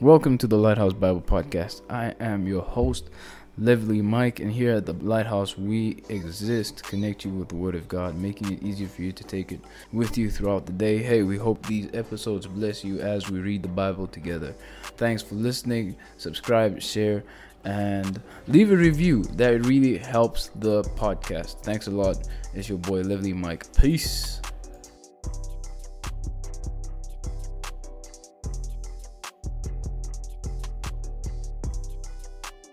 Welcome to the Lighthouse Bible Podcast. I am your host, Lively Mike, and here at the Lighthouse, we exist to connect you with the Word of God, making it easier for you to take it with you throughout the day. Hey, we hope these episodes bless you as we read the Bible together. Thanks for listening. Subscribe, share, and leave a review. That really helps the podcast. Thanks a lot. It's your boy, Lively Mike. Peace.